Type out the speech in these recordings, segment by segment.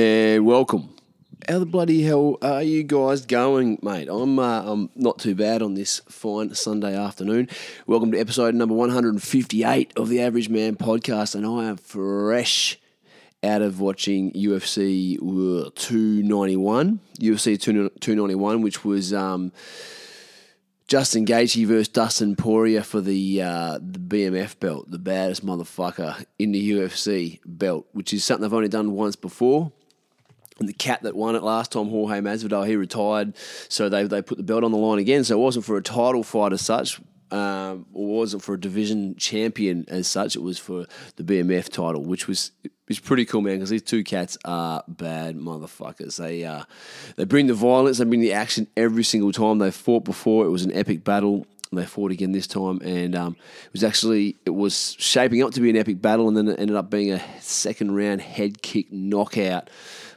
and welcome. How the bloody hell are you guys going, mate? I'm uh, I'm not too bad on this fine Sunday afternoon. Welcome to episode number 158 of the Average Man podcast, and I am fresh out of watching UFC 291, UFC 291, which was um, Justin Gaethje versus Dustin Poirier for the uh, the BMF belt, the baddest motherfucker in the UFC belt, which is something I've only done once before. And the cat that won it last time, Jorge Masvidal, he retired, so they they put the belt on the line again. So it wasn't for a title fight as such, um, or wasn't for a division champion as such. It was for the BMF title, which was was pretty cool, man. Because these two cats are bad motherfuckers. They uh, they bring the violence, they bring the action every single time. They fought before. It was an epic battle. They fought again this time, and um, it was actually it was shaping up to be an epic battle, and then it ended up being a second round head kick knockout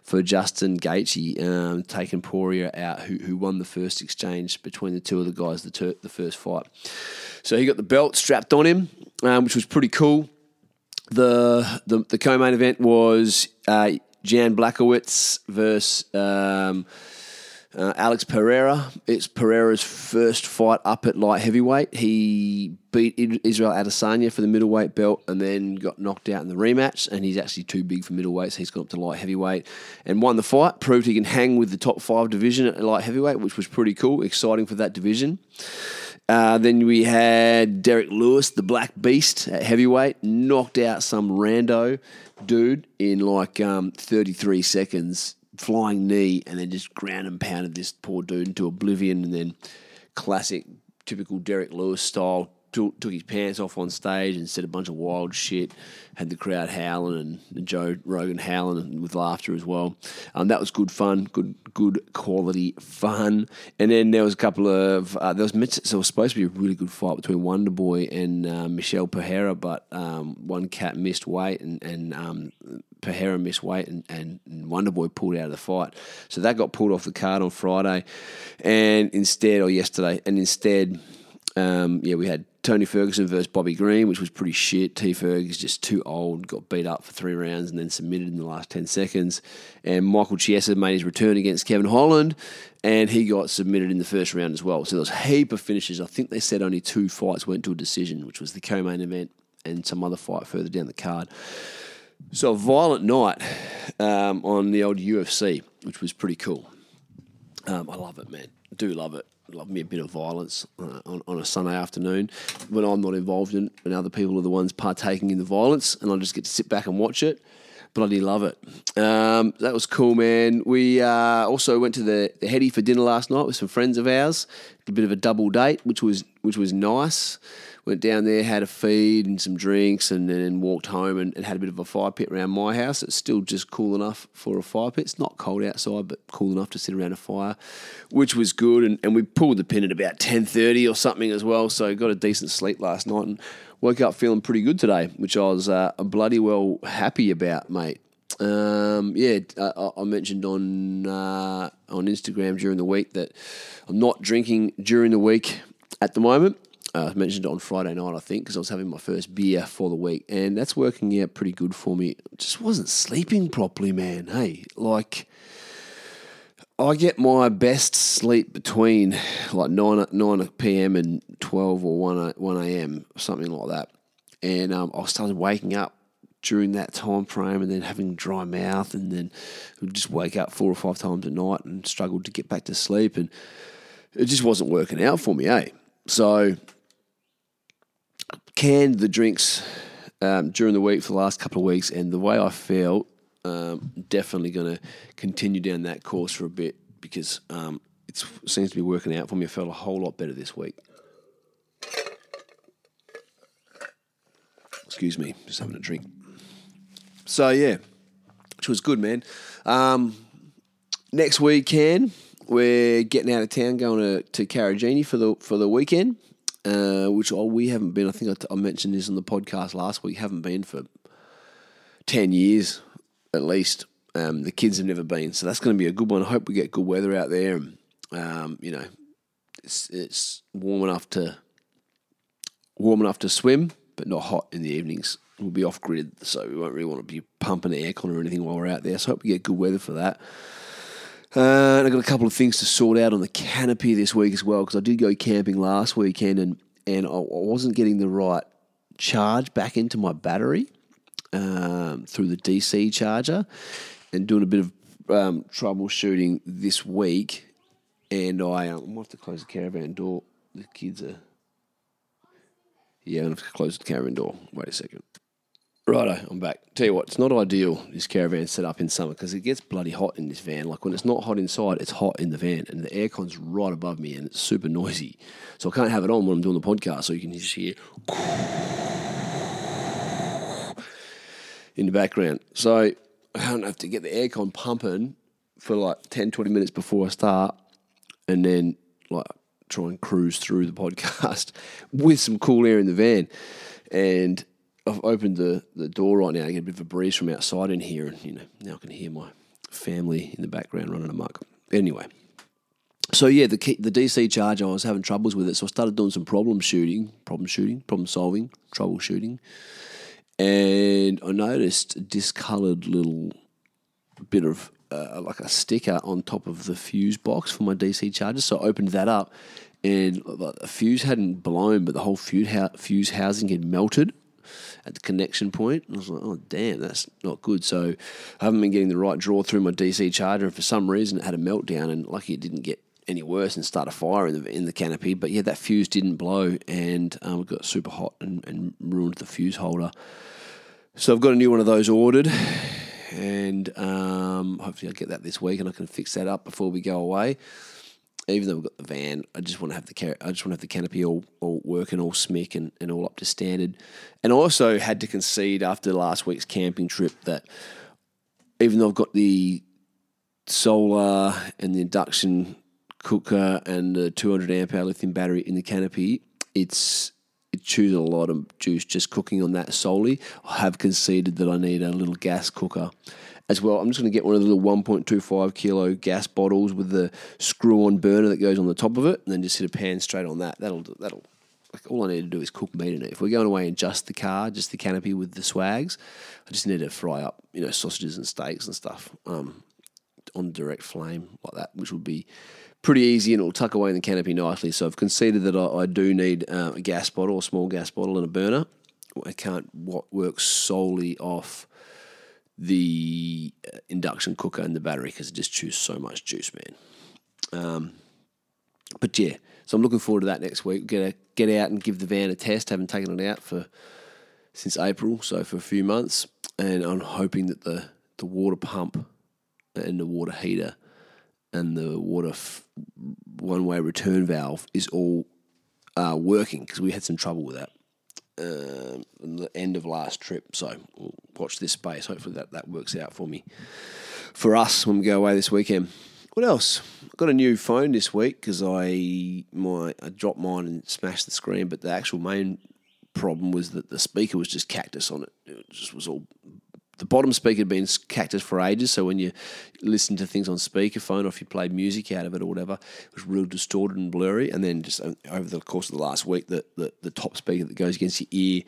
for Justin Gaethje, um, taking Poirier out, who, who won the first exchange between the two of the guys, the, ter- the first fight. So he got the belt strapped on him, um, which was pretty cool. The the, the co-main event was uh, Jan Blachowicz versus um, uh, Alex Pereira. It's Pereira's first fight up at light heavyweight. He beat Israel Adesanya for the middleweight belt and then got knocked out in the rematch. And he's actually too big for middleweight, so he's gone up to light heavyweight and won the fight. Proved he can hang with the top five division at light heavyweight, which was pretty cool, exciting for that division. Uh, then we had Derrick Lewis, the Black Beast at heavyweight, knocked out some rando dude in like um, 33 seconds flying knee and then just ground and pounded this poor dude into oblivion and then classic typical Derrick Lewis style took, took his pants off on stage and said a bunch of wild shit. Had the crowd howling and Joe Rogan howling with laughter as well. Um, that was good fun, good good quality fun. And then there was a couple of uh, there was it was supposed to be a really good fight between Wonder Boy and uh, Michel Pereira, but um, one cat missed weight and and um, Pereira missed weight and, and Wonder Boy pulled out of the fight. So that got pulled off the card on Friday, and instead or yesterday, and instead. Um, yeah, we had Tony Ferguson versus Bobby Green, which was pretty shit. T Ferg is just too old, got beat up for three rounds and then submitted in the last 10 seconds. And Michael Chiesa made his return against Kevin Holland and he got submitted in the first round as well. So there was a heap of finishes. I think they said only two fights went to a decision, which was the co main event and some other fight further down the card. So a violent night um, on the old UFC, which was pretty cool. Um, I love it, man. I do love it love me a bit of violence uh, on, on a Sunday afternoon when I'm not involved in it and other people are the ones partaking in the violence and I just get to sit back and watch it. Bloody love it. Um, that was cool, man. We uh, also went to the, the Heady for dinner last night with some friends of ours. A bit of a double date, which was which was nice went down there, had a feed and some drinks, and then walked home and, and, had a bit of a fire pit around my house. It's still just cool enough for a fire pit. It's not cold outside, but cool enough to sit around a fire, which was good. And, and we pulled the pin at about ten thirty or something as well, so got a decent sleep last night and woke up feeling pretty good today, which I was uh, bloody well happy about, mate. Um, yeah, I, I, mentioned on uh, on Instagram during the week that I'm not drinking during the week at the moment. Uh, I mentioned it on Friday night, I think, because I was having my first beer for the week, and that's working out pretty good for me. Just wasn't sleeping properly, man. Hey, like I get my best sleep between like nine nine p.m. and twelve or one one a.m. something like that, and um, I started waking up during that time frame and then having dry mouth and then just wake up four or five times a night and struggled to get back to sleep and it just wasn't working out for me, eh? So canned the drinks um, during the week for the last couple of weeks, and the way I felt, um, definitely going to continue down that course for a bit because um, it seems to be working out for me. I felt a whole lot better this week. Excuse me, just having a drink. So yeah, which was good, man. Um, next weekend we're getting out of town, going to to Karijini for the for the weekend uh, which we haven't been. I think I, mentioned this on the podcast last week. Haven't been for ten years at least. Um, the kids have never been, so that's going to be a good one. I hope we get good weather out there, and um, you know, it's it's warm enough to warm enough to swim, but not hot in the evenings. we'll be off grid, so we won't really want to be pumping aircon or anything while we're out there. So I hope we get good weather for that. Uh, and I've got a couple of things to sort out on the canopy this week as well because I did go camping last weekend and and I wasn't getting the right charge back into my battery um, through the DC charger and doing a bit of um, troubleshooting this week. And I, um, I might have to close the caravan door. The kids are. Yeah, I'm going to close the caravan door. Wait a second. Righto, I'm back. Tell you what, it's not ideal, this caravan set up in summer because it gets bloody hot in this van. Like when it's not hot inside, it's hot in the van and the aircon's right above me and it's super noisy. So I can't have it on when I'm doing the podcast so you can just hear in the background. So I don't have to get the aircon pumping for like 10, 20 minutes before I start and then like try and cruise through the podcast with some cool air in the van. And I've opened the, the door right now. I get a bit of a breeze from outside in here, and you know now I can hear my family in the background running amok. Anyway, so yeah, the key, the DC charger I was having troubles with it, so I started doing some problem shooting, problem shooting, problem solving, troubleshooting, and I noticed a discoloured little bit of uh, like a sticker on top of the fuse box for my DC charger. So I opened that up, and the fuse hadn't blown, but the whole fuse housing had melted at the connection point. I was like, oh, damn, that's not good. So I haven't been getting the right draw through my DC charger. And for some reason, it had a meltdown. And lucky it didn't get any worse and start a fire in the in the canopy. But yeah, that fuse didn't blow, and um, it got super hot and, and ruined the fuse holder. So I've got a new one of those ordered, and um, hopefully I'll get that this week, and I can fix that up before we go away even though we've got the van, I just want to have the I just want to have the canopy all, all working, all smick and, and all up to standard. And I also had to concede after last week's camping trip that even though I've got the solar and the induction cooker and the 200 amp hour lithium battery in the canopy, it's it chews a lot of juice just cooking on that solely. I have conceded that I need a little gas cooker as well. I'm just going to get one of the little 1.25 kilo gas bottles with the screw-on burner that goes on the top of it, and then just hit a pan straight on that. That'll that'll. Like all I need to do is cook meat in it. If we're going away in just the car, just the canopy with the swags, I just need to fry up, you know, sausages and steaks and stuff um, on direct flame like that, which would be pretty easy and it'll tuck away in the canopy nicely. So I've conceded that I, I do need uh, a gas bottle, a small gas bottle, and a burner. I can't what work solely off the uh, induction cooker and the battery because it just chews so much juice, man. Um, but yeah, so I'm looking forward to that next week. Get a, get out and give the van a test. Haven't taken it out for since April, so for a few months, and I'm hoping that the the water pump and the water heater and the water f- one way return valve is all uh, working because we had some trouble with that uh, the end of last trip. So we'll watch this space. Hopefully that, that works out for me. For us when we go away this weekend. What else? I got a new phone this week because I my I dropped mine and smashed the screen, but the actual main problem was that the speaker was just cactus on it. It just was all the bottom speaker had been cactus for ages, so when you listen to things on speakerphone or if you played music out of it or whatever, it was real distorted and blurry. And then just uh, over the course of the last week, the, the, the top speaker that goes against your ear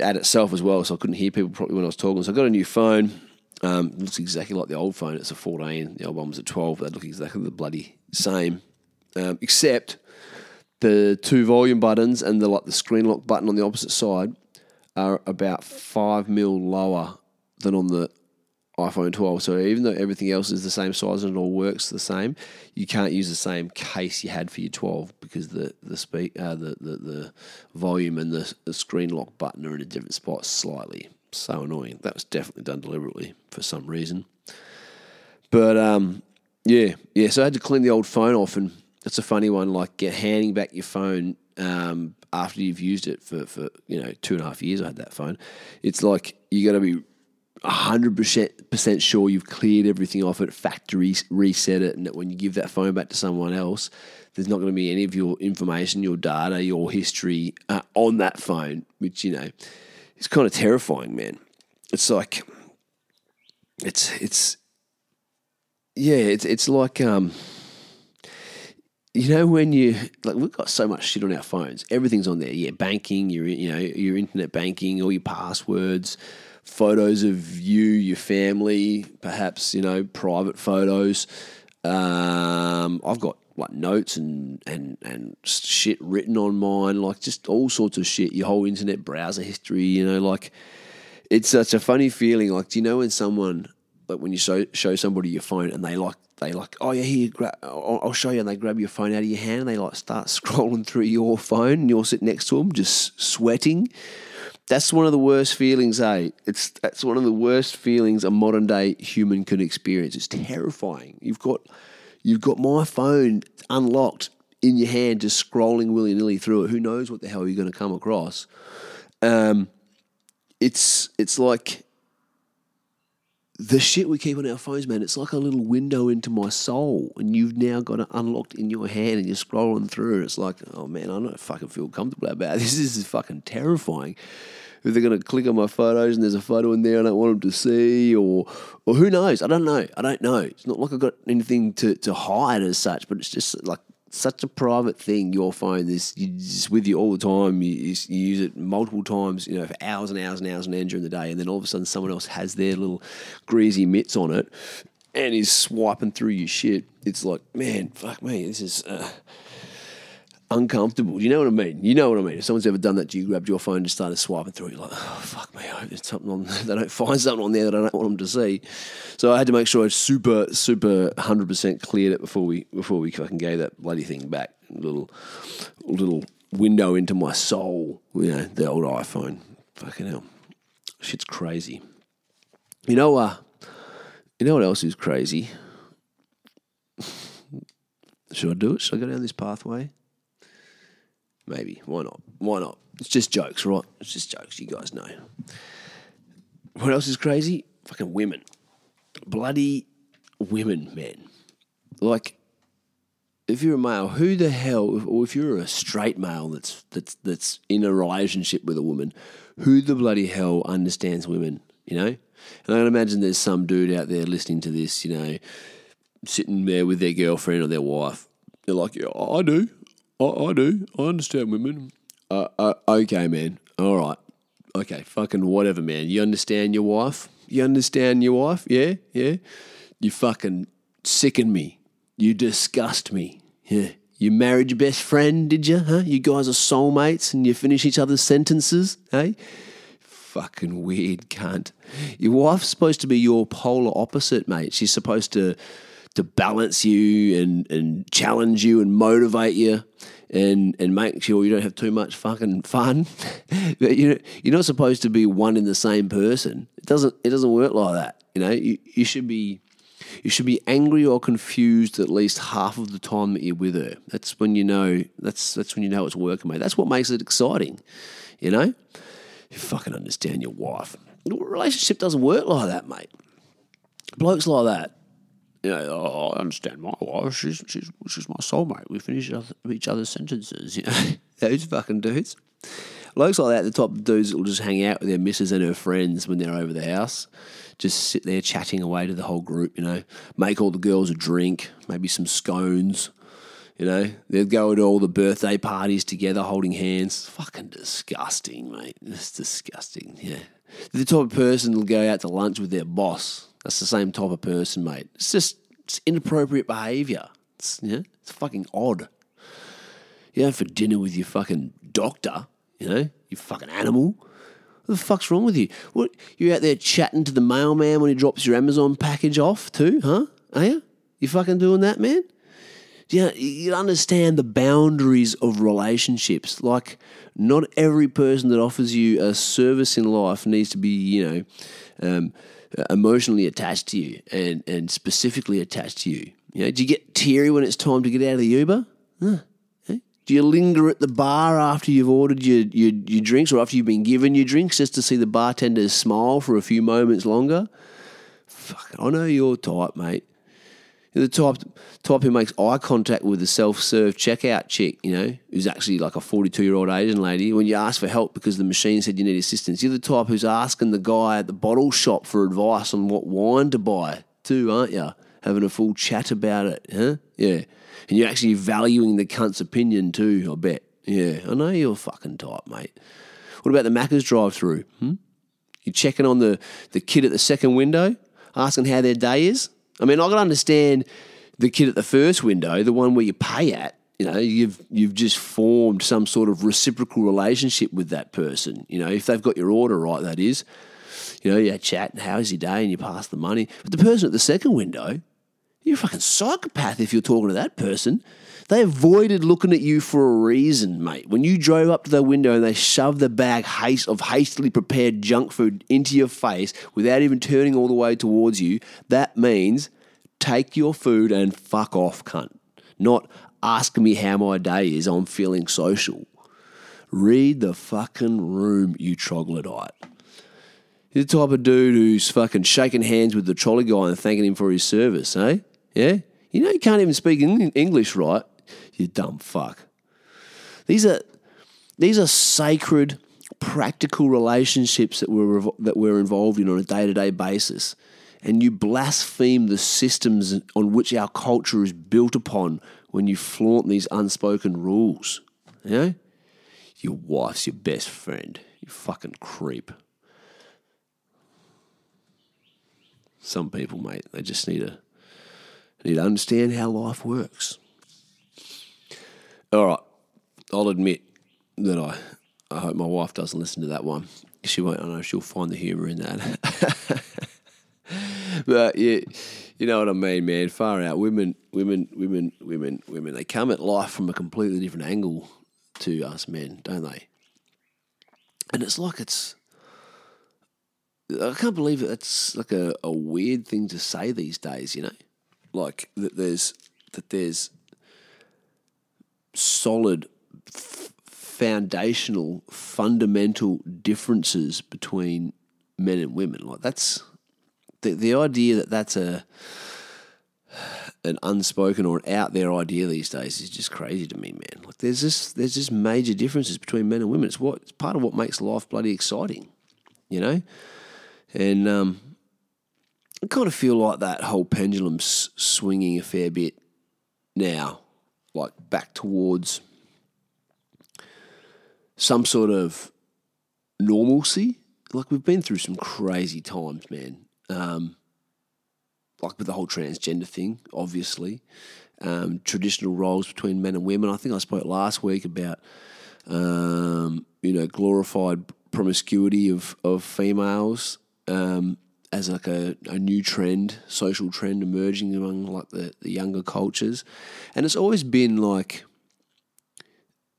at itself as well, so I couldn't hear people properly when I was talking. So I got a new phone. Um, looks exactly like the old phone. It's a 14. The old one was a 12. They look exactly the bloody same, um, except the two volume buttons and the like the screen lock button on the opposite side are about five mil lower than on the iPhone 12. So even though everything else is the same size and it all works the same, you can't use the same case you had for your 12 because the the speak uh, the, the the volume and the, the screen lock button are in a different spot slightly. So annoying. That was definitely done deliberately for some reason. But um, yeah, yeah. So I had to clean the old phone off, and it's a funny one. Like handing back your phone um, after you've used it for, for you know two and a half years. I had that phone. It's like you got to be hundred percent sure you've cleared everything off it, factory reset it, and that when you give that phone back to someone else, there's not going to be any of your information, your data, your history uh, on that phone, which you know is kind of terrifying, man. It's like it's it's yeah, it's it's like um you know when you like we've got so much shit on our phones. Everything's on there. Yeah, banking, your you know your internet banking, all your passwords, photos of you, your family, perhaps you know private photos. Um, I've got like notes and and and shit written on mine, like just all sorts of shit. Your whole internet browser history, you know, like it's such a funny feeling. Like, do you know when someone like when you show show somebody your phone and they like they like oh yeah here gra- I'll, I'll show you and they grab your phone out of your hand and they like start scrolling through your phone and you're sitting next to them just sweating. That's one of the worst feelings, eh? It's that's one of the worst feelings a modern day human can experience. It's terrifying. You've got you've got my phone unlocked in your hand, just scrolling willy nilly through it. Who knows what the hell you're going to come across? Um, it's it's like the shit we keep on our phones, man. It's like a little window into my soul, and you've now got it unlocked in your hand, and you're scrolling through. It's like, oh man, I don't fucking feel comfortable about this. This is fucking terrifying. If they're going to click on my photos and there's a photo in there I don't want them to see, or or who knows? I don't know. I don't know. It's not like I've got anything to, to hide as such, but it's just like such a private thing. Your phone is just with you all the time. You, you, use it multiple times, you know, for hours and hours and hours and hours during the day, and then all of a sudden someone else has their little greasy mitts on it and is swiping through your shit. It's like, man, fuck me, this is. Uh, uncomfortable. You know what I mean? You know what I mean. If someone's ever done that to you, grabbed your phone and just started swiping through, you're like, oh, fuck me, I hope there's something on there. They don't find something on there that I don't want them to see. So I had to make sure I super, super 100% cleared it before we before we fucking gave that bloody thing back. Little, little window into my soul, you know, the old iPhone. Fucking hell. Shit's crazy. You know, uh, you know what else is crazy? Should I do it? Should I go down this pathway? Maybe. Why not? Why not? It's just jokes, right? It's just jokes. You guys know. What else is crazy? Fucking women. Bloody women, man. Like, if you're a male, who the hell, or if you're a straight male that's that's that's in a relationship with a woman, who the bloody hell understands women? You know, and I can imagine there's some dude out there listening to this, you know, sitting there with their girlfriend or their wife. They're like, yeah, I do. I, I do. I understand women. Uh, uh, okay, man. All right. Okay, fucking whatever, man. You understand your wife? You understand your wife? Yeah, yeah. You fucking sicken me. You disgust me. Yeah. You married your best friend, did you? Huh? You guys are soulmates and you finish each other's sentences, hey? Fucking weird cunt. Your wife's supposed to be your polar opposite, mate. She's supposed to to balance you and, and challenge you and motivate you and and make sure you don't have too much fucking fun. but you you're not supposed to be one in the same person. It doesn't it doesn't work like that. You know, you, you should be you should be angry or confused at least half of the time that you're with her. That's when you know that's that's when you know it's working, mate. That's what makes it exciting. You know? You fucking understand your wife. Relationship doesn't work like that, mate. Blokes like that oh, I understand my wife. She's she's she's my soulmate. We finish each other's sentences. You know, those fucking dudes. Looks like that. The top dudes that will just hang out with their missus and her friends when they're over the house. Just sit there chatting away to the whole group. You know, make all the girls a drink, maybe some scones. You know, they'd go to all the birthday parties together, holding hands. Fucking disgusting, mate. It's disgusting. Yeah, the type of person that'll go out to lunch with their boss that's the same type of person, mate. It's just it's inappropriate behaviour. It's, know, it's fucking odd. You know, for dinner with your fucking doctor, you know, you fucking animal. What the fuck's wrong with you? What you out there chatting to the mailman when he drops your Amazon package off too, huh? Are you? You fucking doing that, man? You, you understand the boundaries of relationships. Like, not every person that offers you a service in life needs to be, you know, um, emotionally attached to you and, and specifically attached to you. You know, do you get teary when it's time to get out of the Uber? Huh. Do you linger at the bar after you've ordered your, your, your drinks or after you've been given your drinks just to see the bartender smile for a few moments longer? Fuck, I know your type, mate the type type who makes eye contact with the self serve checkout chick, you know, who's actually like a forty two year old Asian lady. When you ask for help because the machine said you need assistance, you're the type who's asking the guy at the bottle shop for advice on what wine to buy too, aren't you? having a full chat about it, huh? Yeah. And you're actually valuing the cunt's opinion too, I bet. Yeah, I know you're a fucking type, mate. What about the Macca's drive through? Hmm? You checking on the, the kid at the second window, asking how their day is? I mean, I can understand the kid at the first window, the one where you pay at, you know, you've you've just formed some sort of reciprocal relationship with that person. You know, if they've got your order right, that is. You know, you chat, and how's your day, and you pass the money. But the person at the second window, you're a fucking psychopath if you're talking to that person. They avoided looking at you for a reason, mate. When you drove up to their window and they shoved the bag of hastily prepared junk food into your face without even turning all the way towards you, that means take your food and fuck off, cunt. Not asking me how my day is, I'm feeling social. Read the fucking room, you troglodyte. You're the type of dude who's fucking shaking hands with the trolley guy and thanking him for his service, eh? Yeah? You know you can't even speak English right, you dumb fuck. These are these are sacred, practical relationships that we're that we're involved in on a day to day basis, and you blaspheme the systems on which our culture is built upon when you flaunt these unspoken rules. You know, your wife's your best friend. You fucking creep. Some people, mate, they just need to need to understand how life works. All right, I'll admit that I I hope my wife doesn't listen to that one. She won't. I know she'll find the humour in that. but yeah, you know what I mean, man. Far out. Women, women, women, women, women. They come at life from a completely different angle to us men, don't they? And it's like it's I can't believe it. It's like a, a weird thing to say these days, you know? Like that there's that there's solid f- foundational fundamental differences between men and women. Like that's the the idea that that's a an unspoken or an out there idea these days is just crazy to me, man. Like there's this there's just major differences between men and women. It's what it's part of what makes life bloody exciting, you know. And um, I kind of feel like that whole pendulum's swinging a fair bit now, like back towards some sort of normalcy. Like we've been through some crazy times, man. Um, like with the whole transgender thing, obviously, um, traditional roles between men and women. I think I spoke last week about, um, you know, glorified promiscuity of, of females um, as like a, a new trend, social trend emerging among like the, the younger cultures. And it's always been like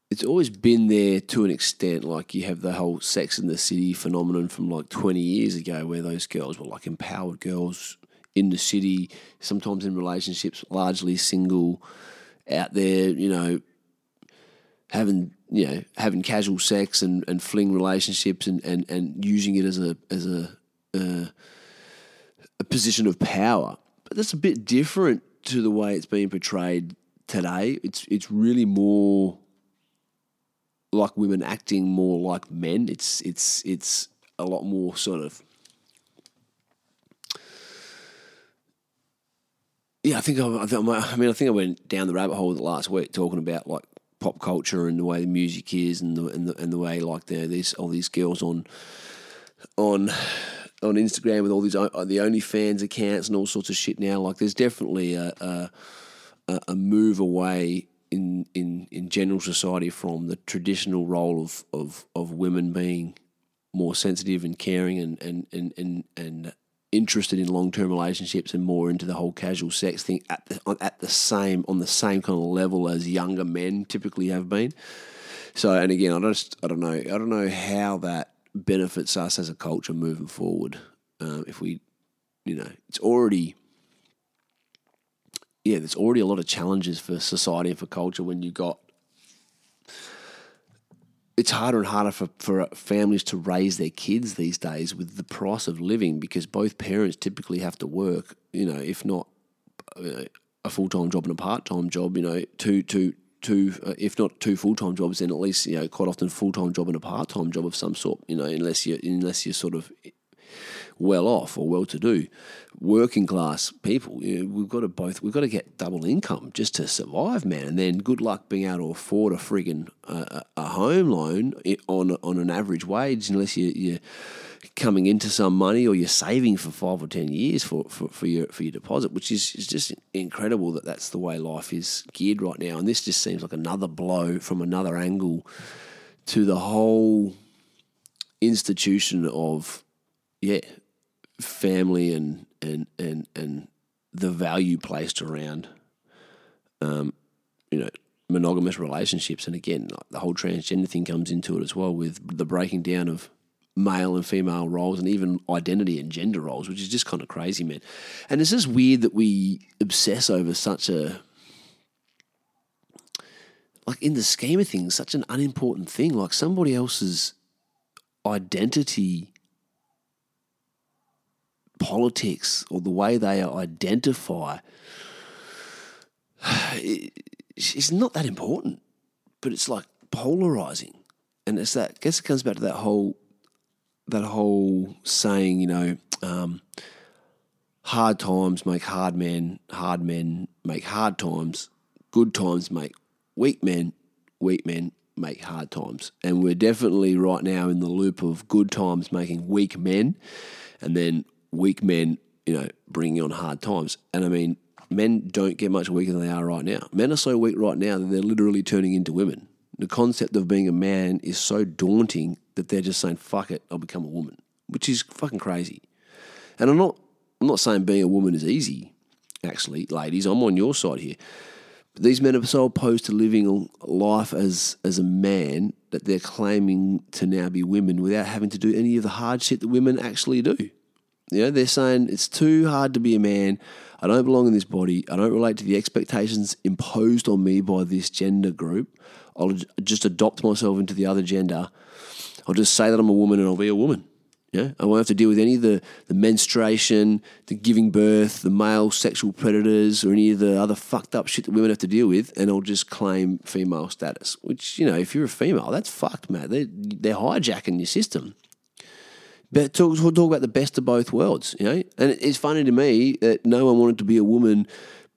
it's always been there to an extent. Like you have the whole Sex in the City phenomenon from like 20 years ago, where those girls were like empowered girls in the city, sometimes in relationships, largely single, out there, you know, having you know having casual sex and, and fling relationships and, and, and using it as a as a uh, a position of power. But that's a bit different to the way it's being portrayed today. It's it's really more like women acting more like men. It's it's it's a lot more sort of yeah. I think I, I mean I think I went down the rabbit hole it last week talking about like pop culture and the way the music is and the and the, and the way like there these all these girls on on on Instagram with all these uh, the OnlyFans accounts and all sorts of shit now. Like, there's definitely a a, a move away in, in in general society from the traditional role of of, of women being more sensitive and caring and and and and, and interested in long term relationships and more into the whole casual sex thing at the at the same on the same kind of level as younger men typically have been. So, and again, I just I don't know I don't know how that benefits us as a culture moving forward. Um, if we, you know, it's already, yeah, there's already a lot of challenges for society and for culture when you got. It's harder and harder for, for families to raise their kids these days with the price of living because both parents typically have to work, you know, if not uh, a full time job and a part time job, you know, two, two, two, uh, if not two full time jobs, then at least you know quite often full time job and a part time job of some sort. You know, unless you unless you're sort of well off or well to do, working class people. You know, we've got to both we've got to get double income just to survive, man. And then good luck being able to afford a friggin' uh, a home loan on on an average wage, unless you you coming into some money or you're saving for five or ten years for, for, for your for your deposit, which is, is just incredible that that's the way life is geared right now. And this just seems like another blow from another angle to the whole institution of yeah family and and and and the value placed around um, you know monogamous relationships and again the whole transgender thing comes into it as well with the breaking down of male and female roles and even identity and gender roles, which is just kind of crazy, man. And it's just weird that we obsess over such a like in the scheme of things, such an unimportant thing, like somebody else's identity politics or the way they identify is not that important, but it's like polarizing. And it's that, I guess it comes back to that whole that whole saying, you know, um, hard times make hard men, hard men make hard times, good times make weak men, weak men make hard times. And we're definitely right now in the loop of good times making weak men, and then weak men, you know, bringing on hard times. And I mean, men don't get much weaker than they are right now. Men are so weak right now that they're literally turning into women. The concept of being a man is so daunting that they're just saying, fuck it, I'll become a woman, which is fucking crazy. And I'm not, I'm not saying being a woman is easy, actually, ladies. I'm on your side here. But these men are so opposed to living a life as, as a man that they're claiming to now be women without having to do any of the hard shit that women actually do. You know, they're saying it's too hard to be a man. I don't belong in this body. I don't relate to the expectations imposed on me by this gender group. I'll just adopt myself into the other gender I'll just say that I'm a woman and I'll be a woman. Yeah, I won't have to deal with any of the, the menstruation, the giving birth, the male sexual predators, or any of the other fucked up shit that women have to deal with, and I'll just claim female status. Which, you know, if you're a female, that's fucked, man. They're, they're hijacking your system. But talk, talk about the best of both worlds, you know? And it's funny to me that no one wanted to be a woman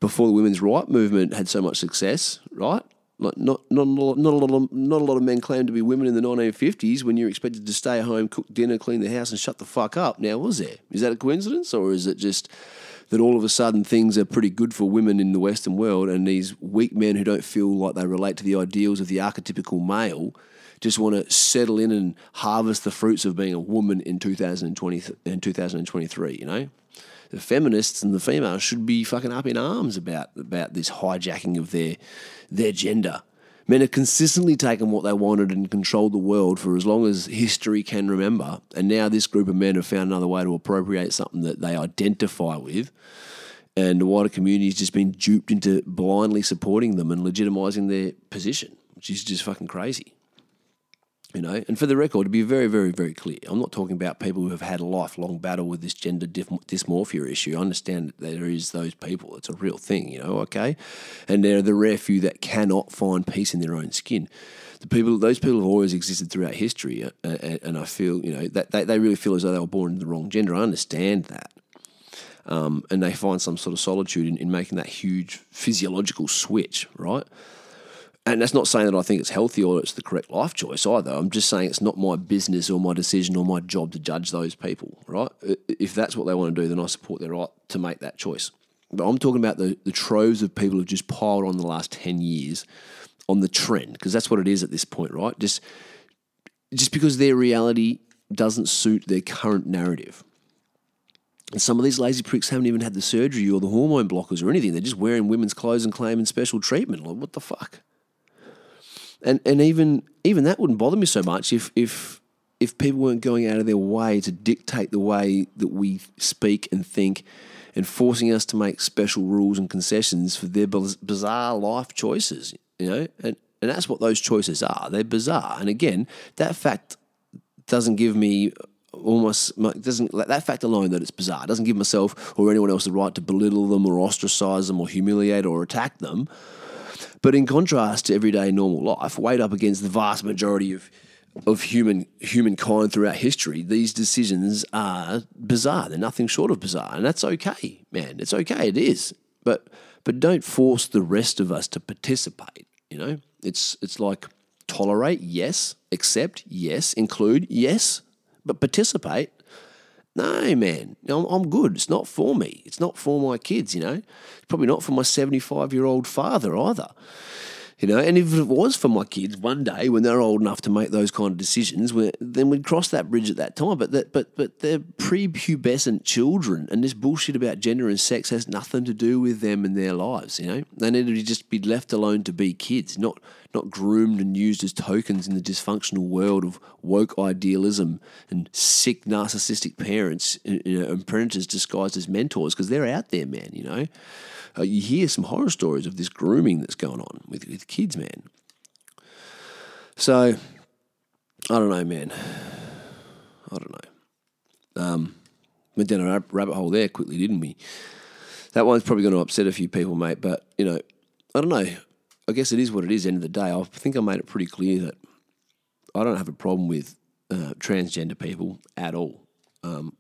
before the women's right movement had so much success, right? Like not not not a lot of not a lot of men claimed to be women in the 1950s when you're expected to stay home, cook dinner, clean the house, and shut the fuck up. Now, was there? Is that a coincidence, or is it just that all of a sudden things are pretty good for women in the Western world, and these weak men who don't feel like they relate to the ideals of the archetypical male just want to settle in and harvest the fruits of being a woman in 2020 in 2023? You know the feminists and the females should be fucking up in arms about about this hijacking of their their gender. Men have consistently taken what they wanted and controlled the world for as long as history can remember. And now this group of men have found another way to appropriate something that they identify with. And the wider community has just been duped into blindly supporting them and legitimising their position, which is just fucking crazy. You know, and for the record, to be very, very, very clear, I'm not talking about people who have had a lifelong battle with this gender dysmorphia issue. I understand that there is those people; it's a real thing, you know. Okay, and they're the rare few that cannot find peace in their own skin. The people, those people have always existed throughout history, uh, and, and I feel, you know, that they, they really feel as though they were born in the wrong gender. I understand that. Um, and they find some sort of solitude in, in making that huge physiological switch, right? And that's not saying that I think it's healthy or it's the correct life choice either. I'm just saying it's not my business or my decision or my job to judge those people, right? If that's what they want to do, then I support their right to make that choice. But I'm talking about the, the troves of people who've just piled on the last 10 years on the trend, because that's what it is at this point, right? Just, just because their reality doesn't suit their current narrative. And some of these lazy pricks haven't even had the surgery or the hormone blockers or anything. They're just wearing women's clothes and claiming special treatment. Like, what the fuck? And and even even that wouldn't bother me so much if if if people weren't going out of their way to dictate the way that we speak and think and forcing us to make special rules and concessions for their bizarre life choices, you know, and, and that's what those choices are. They're bizarre. And again, that fact doesn't give me almost doesn't that fact alone that it's bizarre doesn't give myself or anyone else the right to belittle them or ostracize them or humiliate or attack them but in contrast to everyday normal life, weighed up against the vast majority of of human humankind throughout history, these decisions are bizarre. They're nothing short of bizarre, and that's okay, man. It's okay. It is, but but don't force the rest of us to participate. You know, it's it's like tolerate, yes, accept, yes, include, yes, but participate. No, man, I'm, I'm good. It's not for me. It's not for my kids. You know, it's probably not for my 75 year old father either. You know, and if it was for my kids one day when they're old enough to make those kind of decisions, then we'd cross that bridge at that time. But that, but but they're prepubescent children, and this bullshit about gender and sex has nothing to do with them and their lives. You know, they need to just be left alone to be kids, not not groomed and used as tokens in the dysfunctional world of woke idealism and sick narcissistic parents you know, and predators disguised as mentors because they're out there, man. You know uh, you hear some horror stories of this grooming that's going on with, with kids, man. So, I don't know, man. I don't know. Um, went down a rabbit hole there quickly, didn't we? That one's probably going to upset a few people, mate. But you know, I don't know. I guess it is what it is. End of the day, I think I made it pretty clear that I don't have a problem with uh, transgender people at all. Um,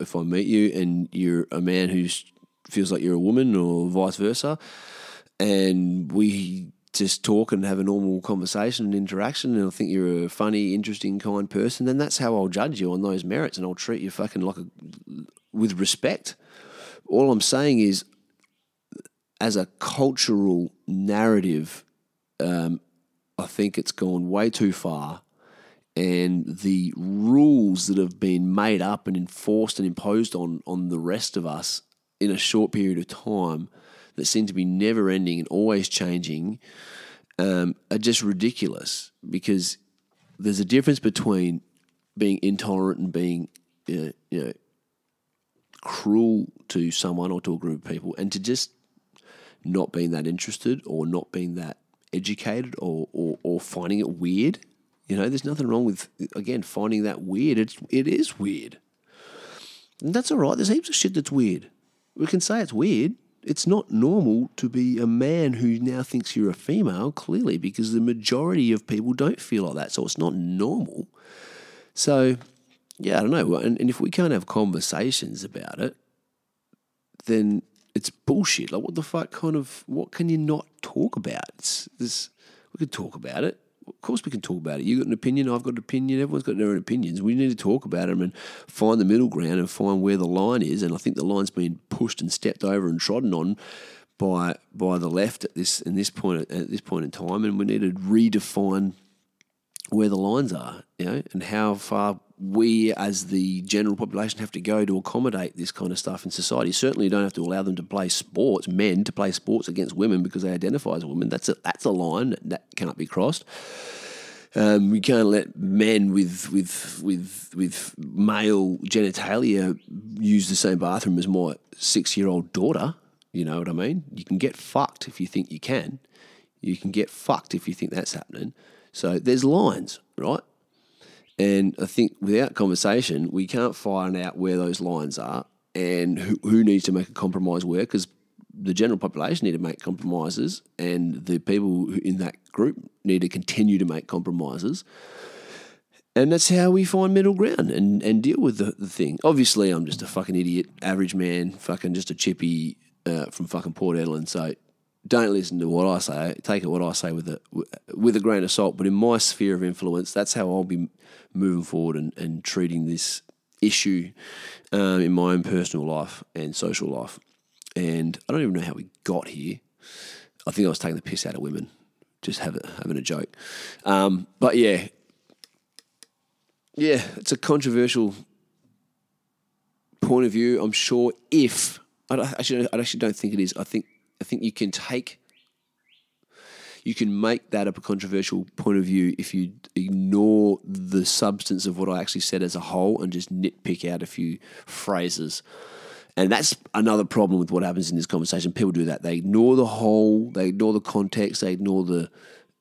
if I meet you and you're a man who feels like you're a woman or vice versa. And we just talk and have a normal conversation and interaction, and I think you're a funny, interesting, kind person, then that's how I'll judge you on those merits, and I'll treat you fucking like a with respect. All I'm saying is, as a cultural narrative, um, I think it's gone way too far, and the rules that have been made up and enforced and imposed on on the rest of us in a short period of time that seem to be never ending and always changing um, are just ridiculous because there's a difference between being intolerant and being know, you know cruel to someone or to a group of people and to just not being that interested or not being that educated or, or, or finding it weird. You know, there's nothing wrong with again finding that weird. It's it is weird. And that's all right. There's heaps of shit that's weird we can say it's weird. It's not normal to be a man who now thinks you're a female, clearly, because the majority of people don't feel like that. So it's not normal. So, yeah, I don't know. And, and if we can't have conversations about it, then it's bullshit. Like, what the fuck kind of, what can you not talk about? It's this, we could talk about it of course we can talk about it. You've got an opinion, I've got an opinion, everyone's got their own opinions. We need to talk about them and find the middle ground and find where the line is. And I think the line's been pushed and stepped over and trodden on by by the left at this in this point at this point in time, and we need to redefine where the lines are, you know, and how far we as the general population have to go to accommodate this kind of stuff in society. Certainly, you don't have to allow them to play sports, men to play sports against women because they identify as women. That's a that's a line that cannot be crossed. Um, we can't let men with with with with male genitalia use the same bathroom as my six year old daughter. You know what I mean? You can get fucked if you think you can. You can get fucked if you think that's happening. So there's lines, right? And I think without conversation, we can't find out where those lines are and who, who needs to make a compromise where, because the general population need to make compromises and the people in that group need to continue to make compromises. And that's how we find middle ground and, and deal with the, the thing. Obviously, I'm just a fucking idiot, average man, fucking just a chippy uh, from fucking Port Hedland. So don't listen to what I say. Take it what I say with a with a grain of salt. But in my sphere of influence, that's how I'll be moving forward and, and treating this issue um, in my own personal life and social life. And I don't even know how we got here. I think I was taking the piss out of women, just have having a joke. Um, but yeah, yeah, it's a controversial point of view. I'm sure if I actually, I actually don't think it is. I think I think you can take you can make that a controversial point of view if you ignore the substance of what I actually said as a whole and just nitpick out a few phrases. And that's another problem with what happens in this conversation. People do that. They ignore the whole, they ignore the context, they ignore the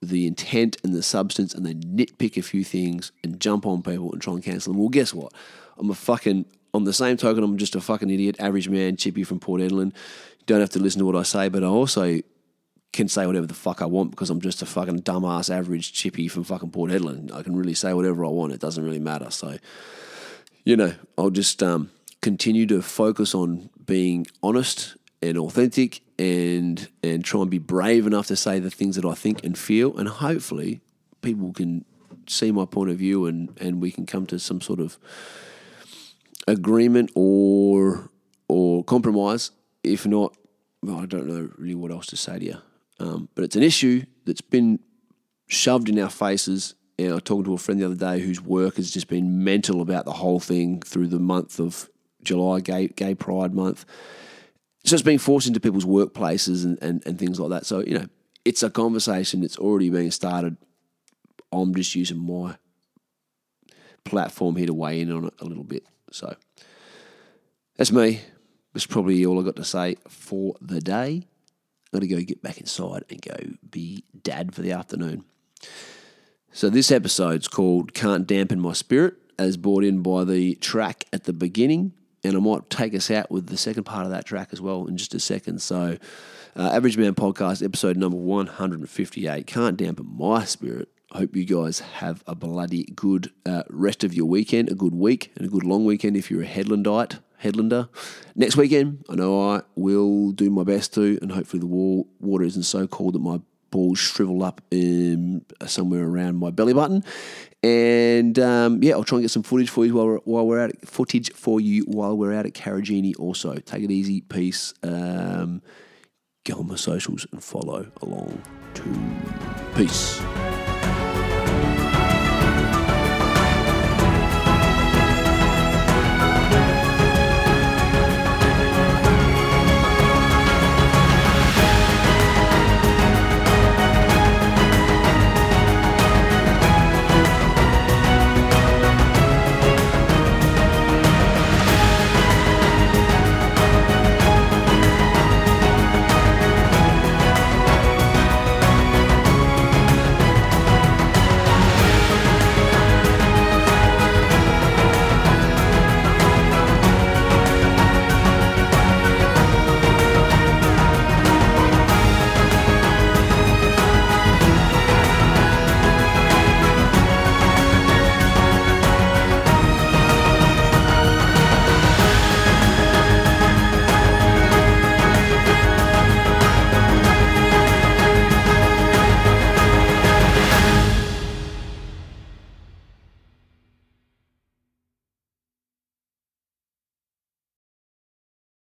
the intent and the substance, and they nitpick a few things and jump on people and try and cancel them. Well, guess what? I'm a fucking on the same token, I'm just a fucking idiot, average man, chippy from Port Hedland don't have to listen to what I say, but I also can say whatever the fuck I want because I'm just a fucking dumbass average chippy from fucking Port Hedland. I can really say whatever I want. It doesn't really matter. So, you know, I'll just um, continue to focus on being honest and authentic and and try and be brave enough to say the things that I think and feel and hopefully people can see my point of view and, and we can come to some sort of agreement or or compromise. If not, well, I don't know really what else to say to you. Um, but it's an issue that's been shoved in our faces. And I was talking to a friend the other day whose work has just been mental about the whole thing through the month of July, Gay, Gay Pride Month. So it's being forced into people's workplaces and, and, and things like that. So, you know, it's a conversation that's already being started. I'm just using my platform here to weigh in on it a little bit. So that's me. That's probably all I got to say for the day. Going to go get back inside and go be dad for the afternoon. So this episode's called Can't Dampen My Spirit, as brought in by the track at the beginning. And I might take us out with the second part of that track as well in just a second. So, uh, Average Man Podcast, episode number 158. Can't dampen my spirit. Hope you guys have a bloody good uh, rest of your weekend, a good week, and a good long weekend if you're a Hedlandite, Hedlander. Next weekend, I know I will do my best to, and hopefully the water isn't so cold that my balls shrivel up in, somewhere around my belly button. And um, yeah, I'll try and get some footage for you while we're, while we're out. At, footage for you while we're out at Carragini. Also, take it easy, peace. Um, go on my socials and follow along. To peace.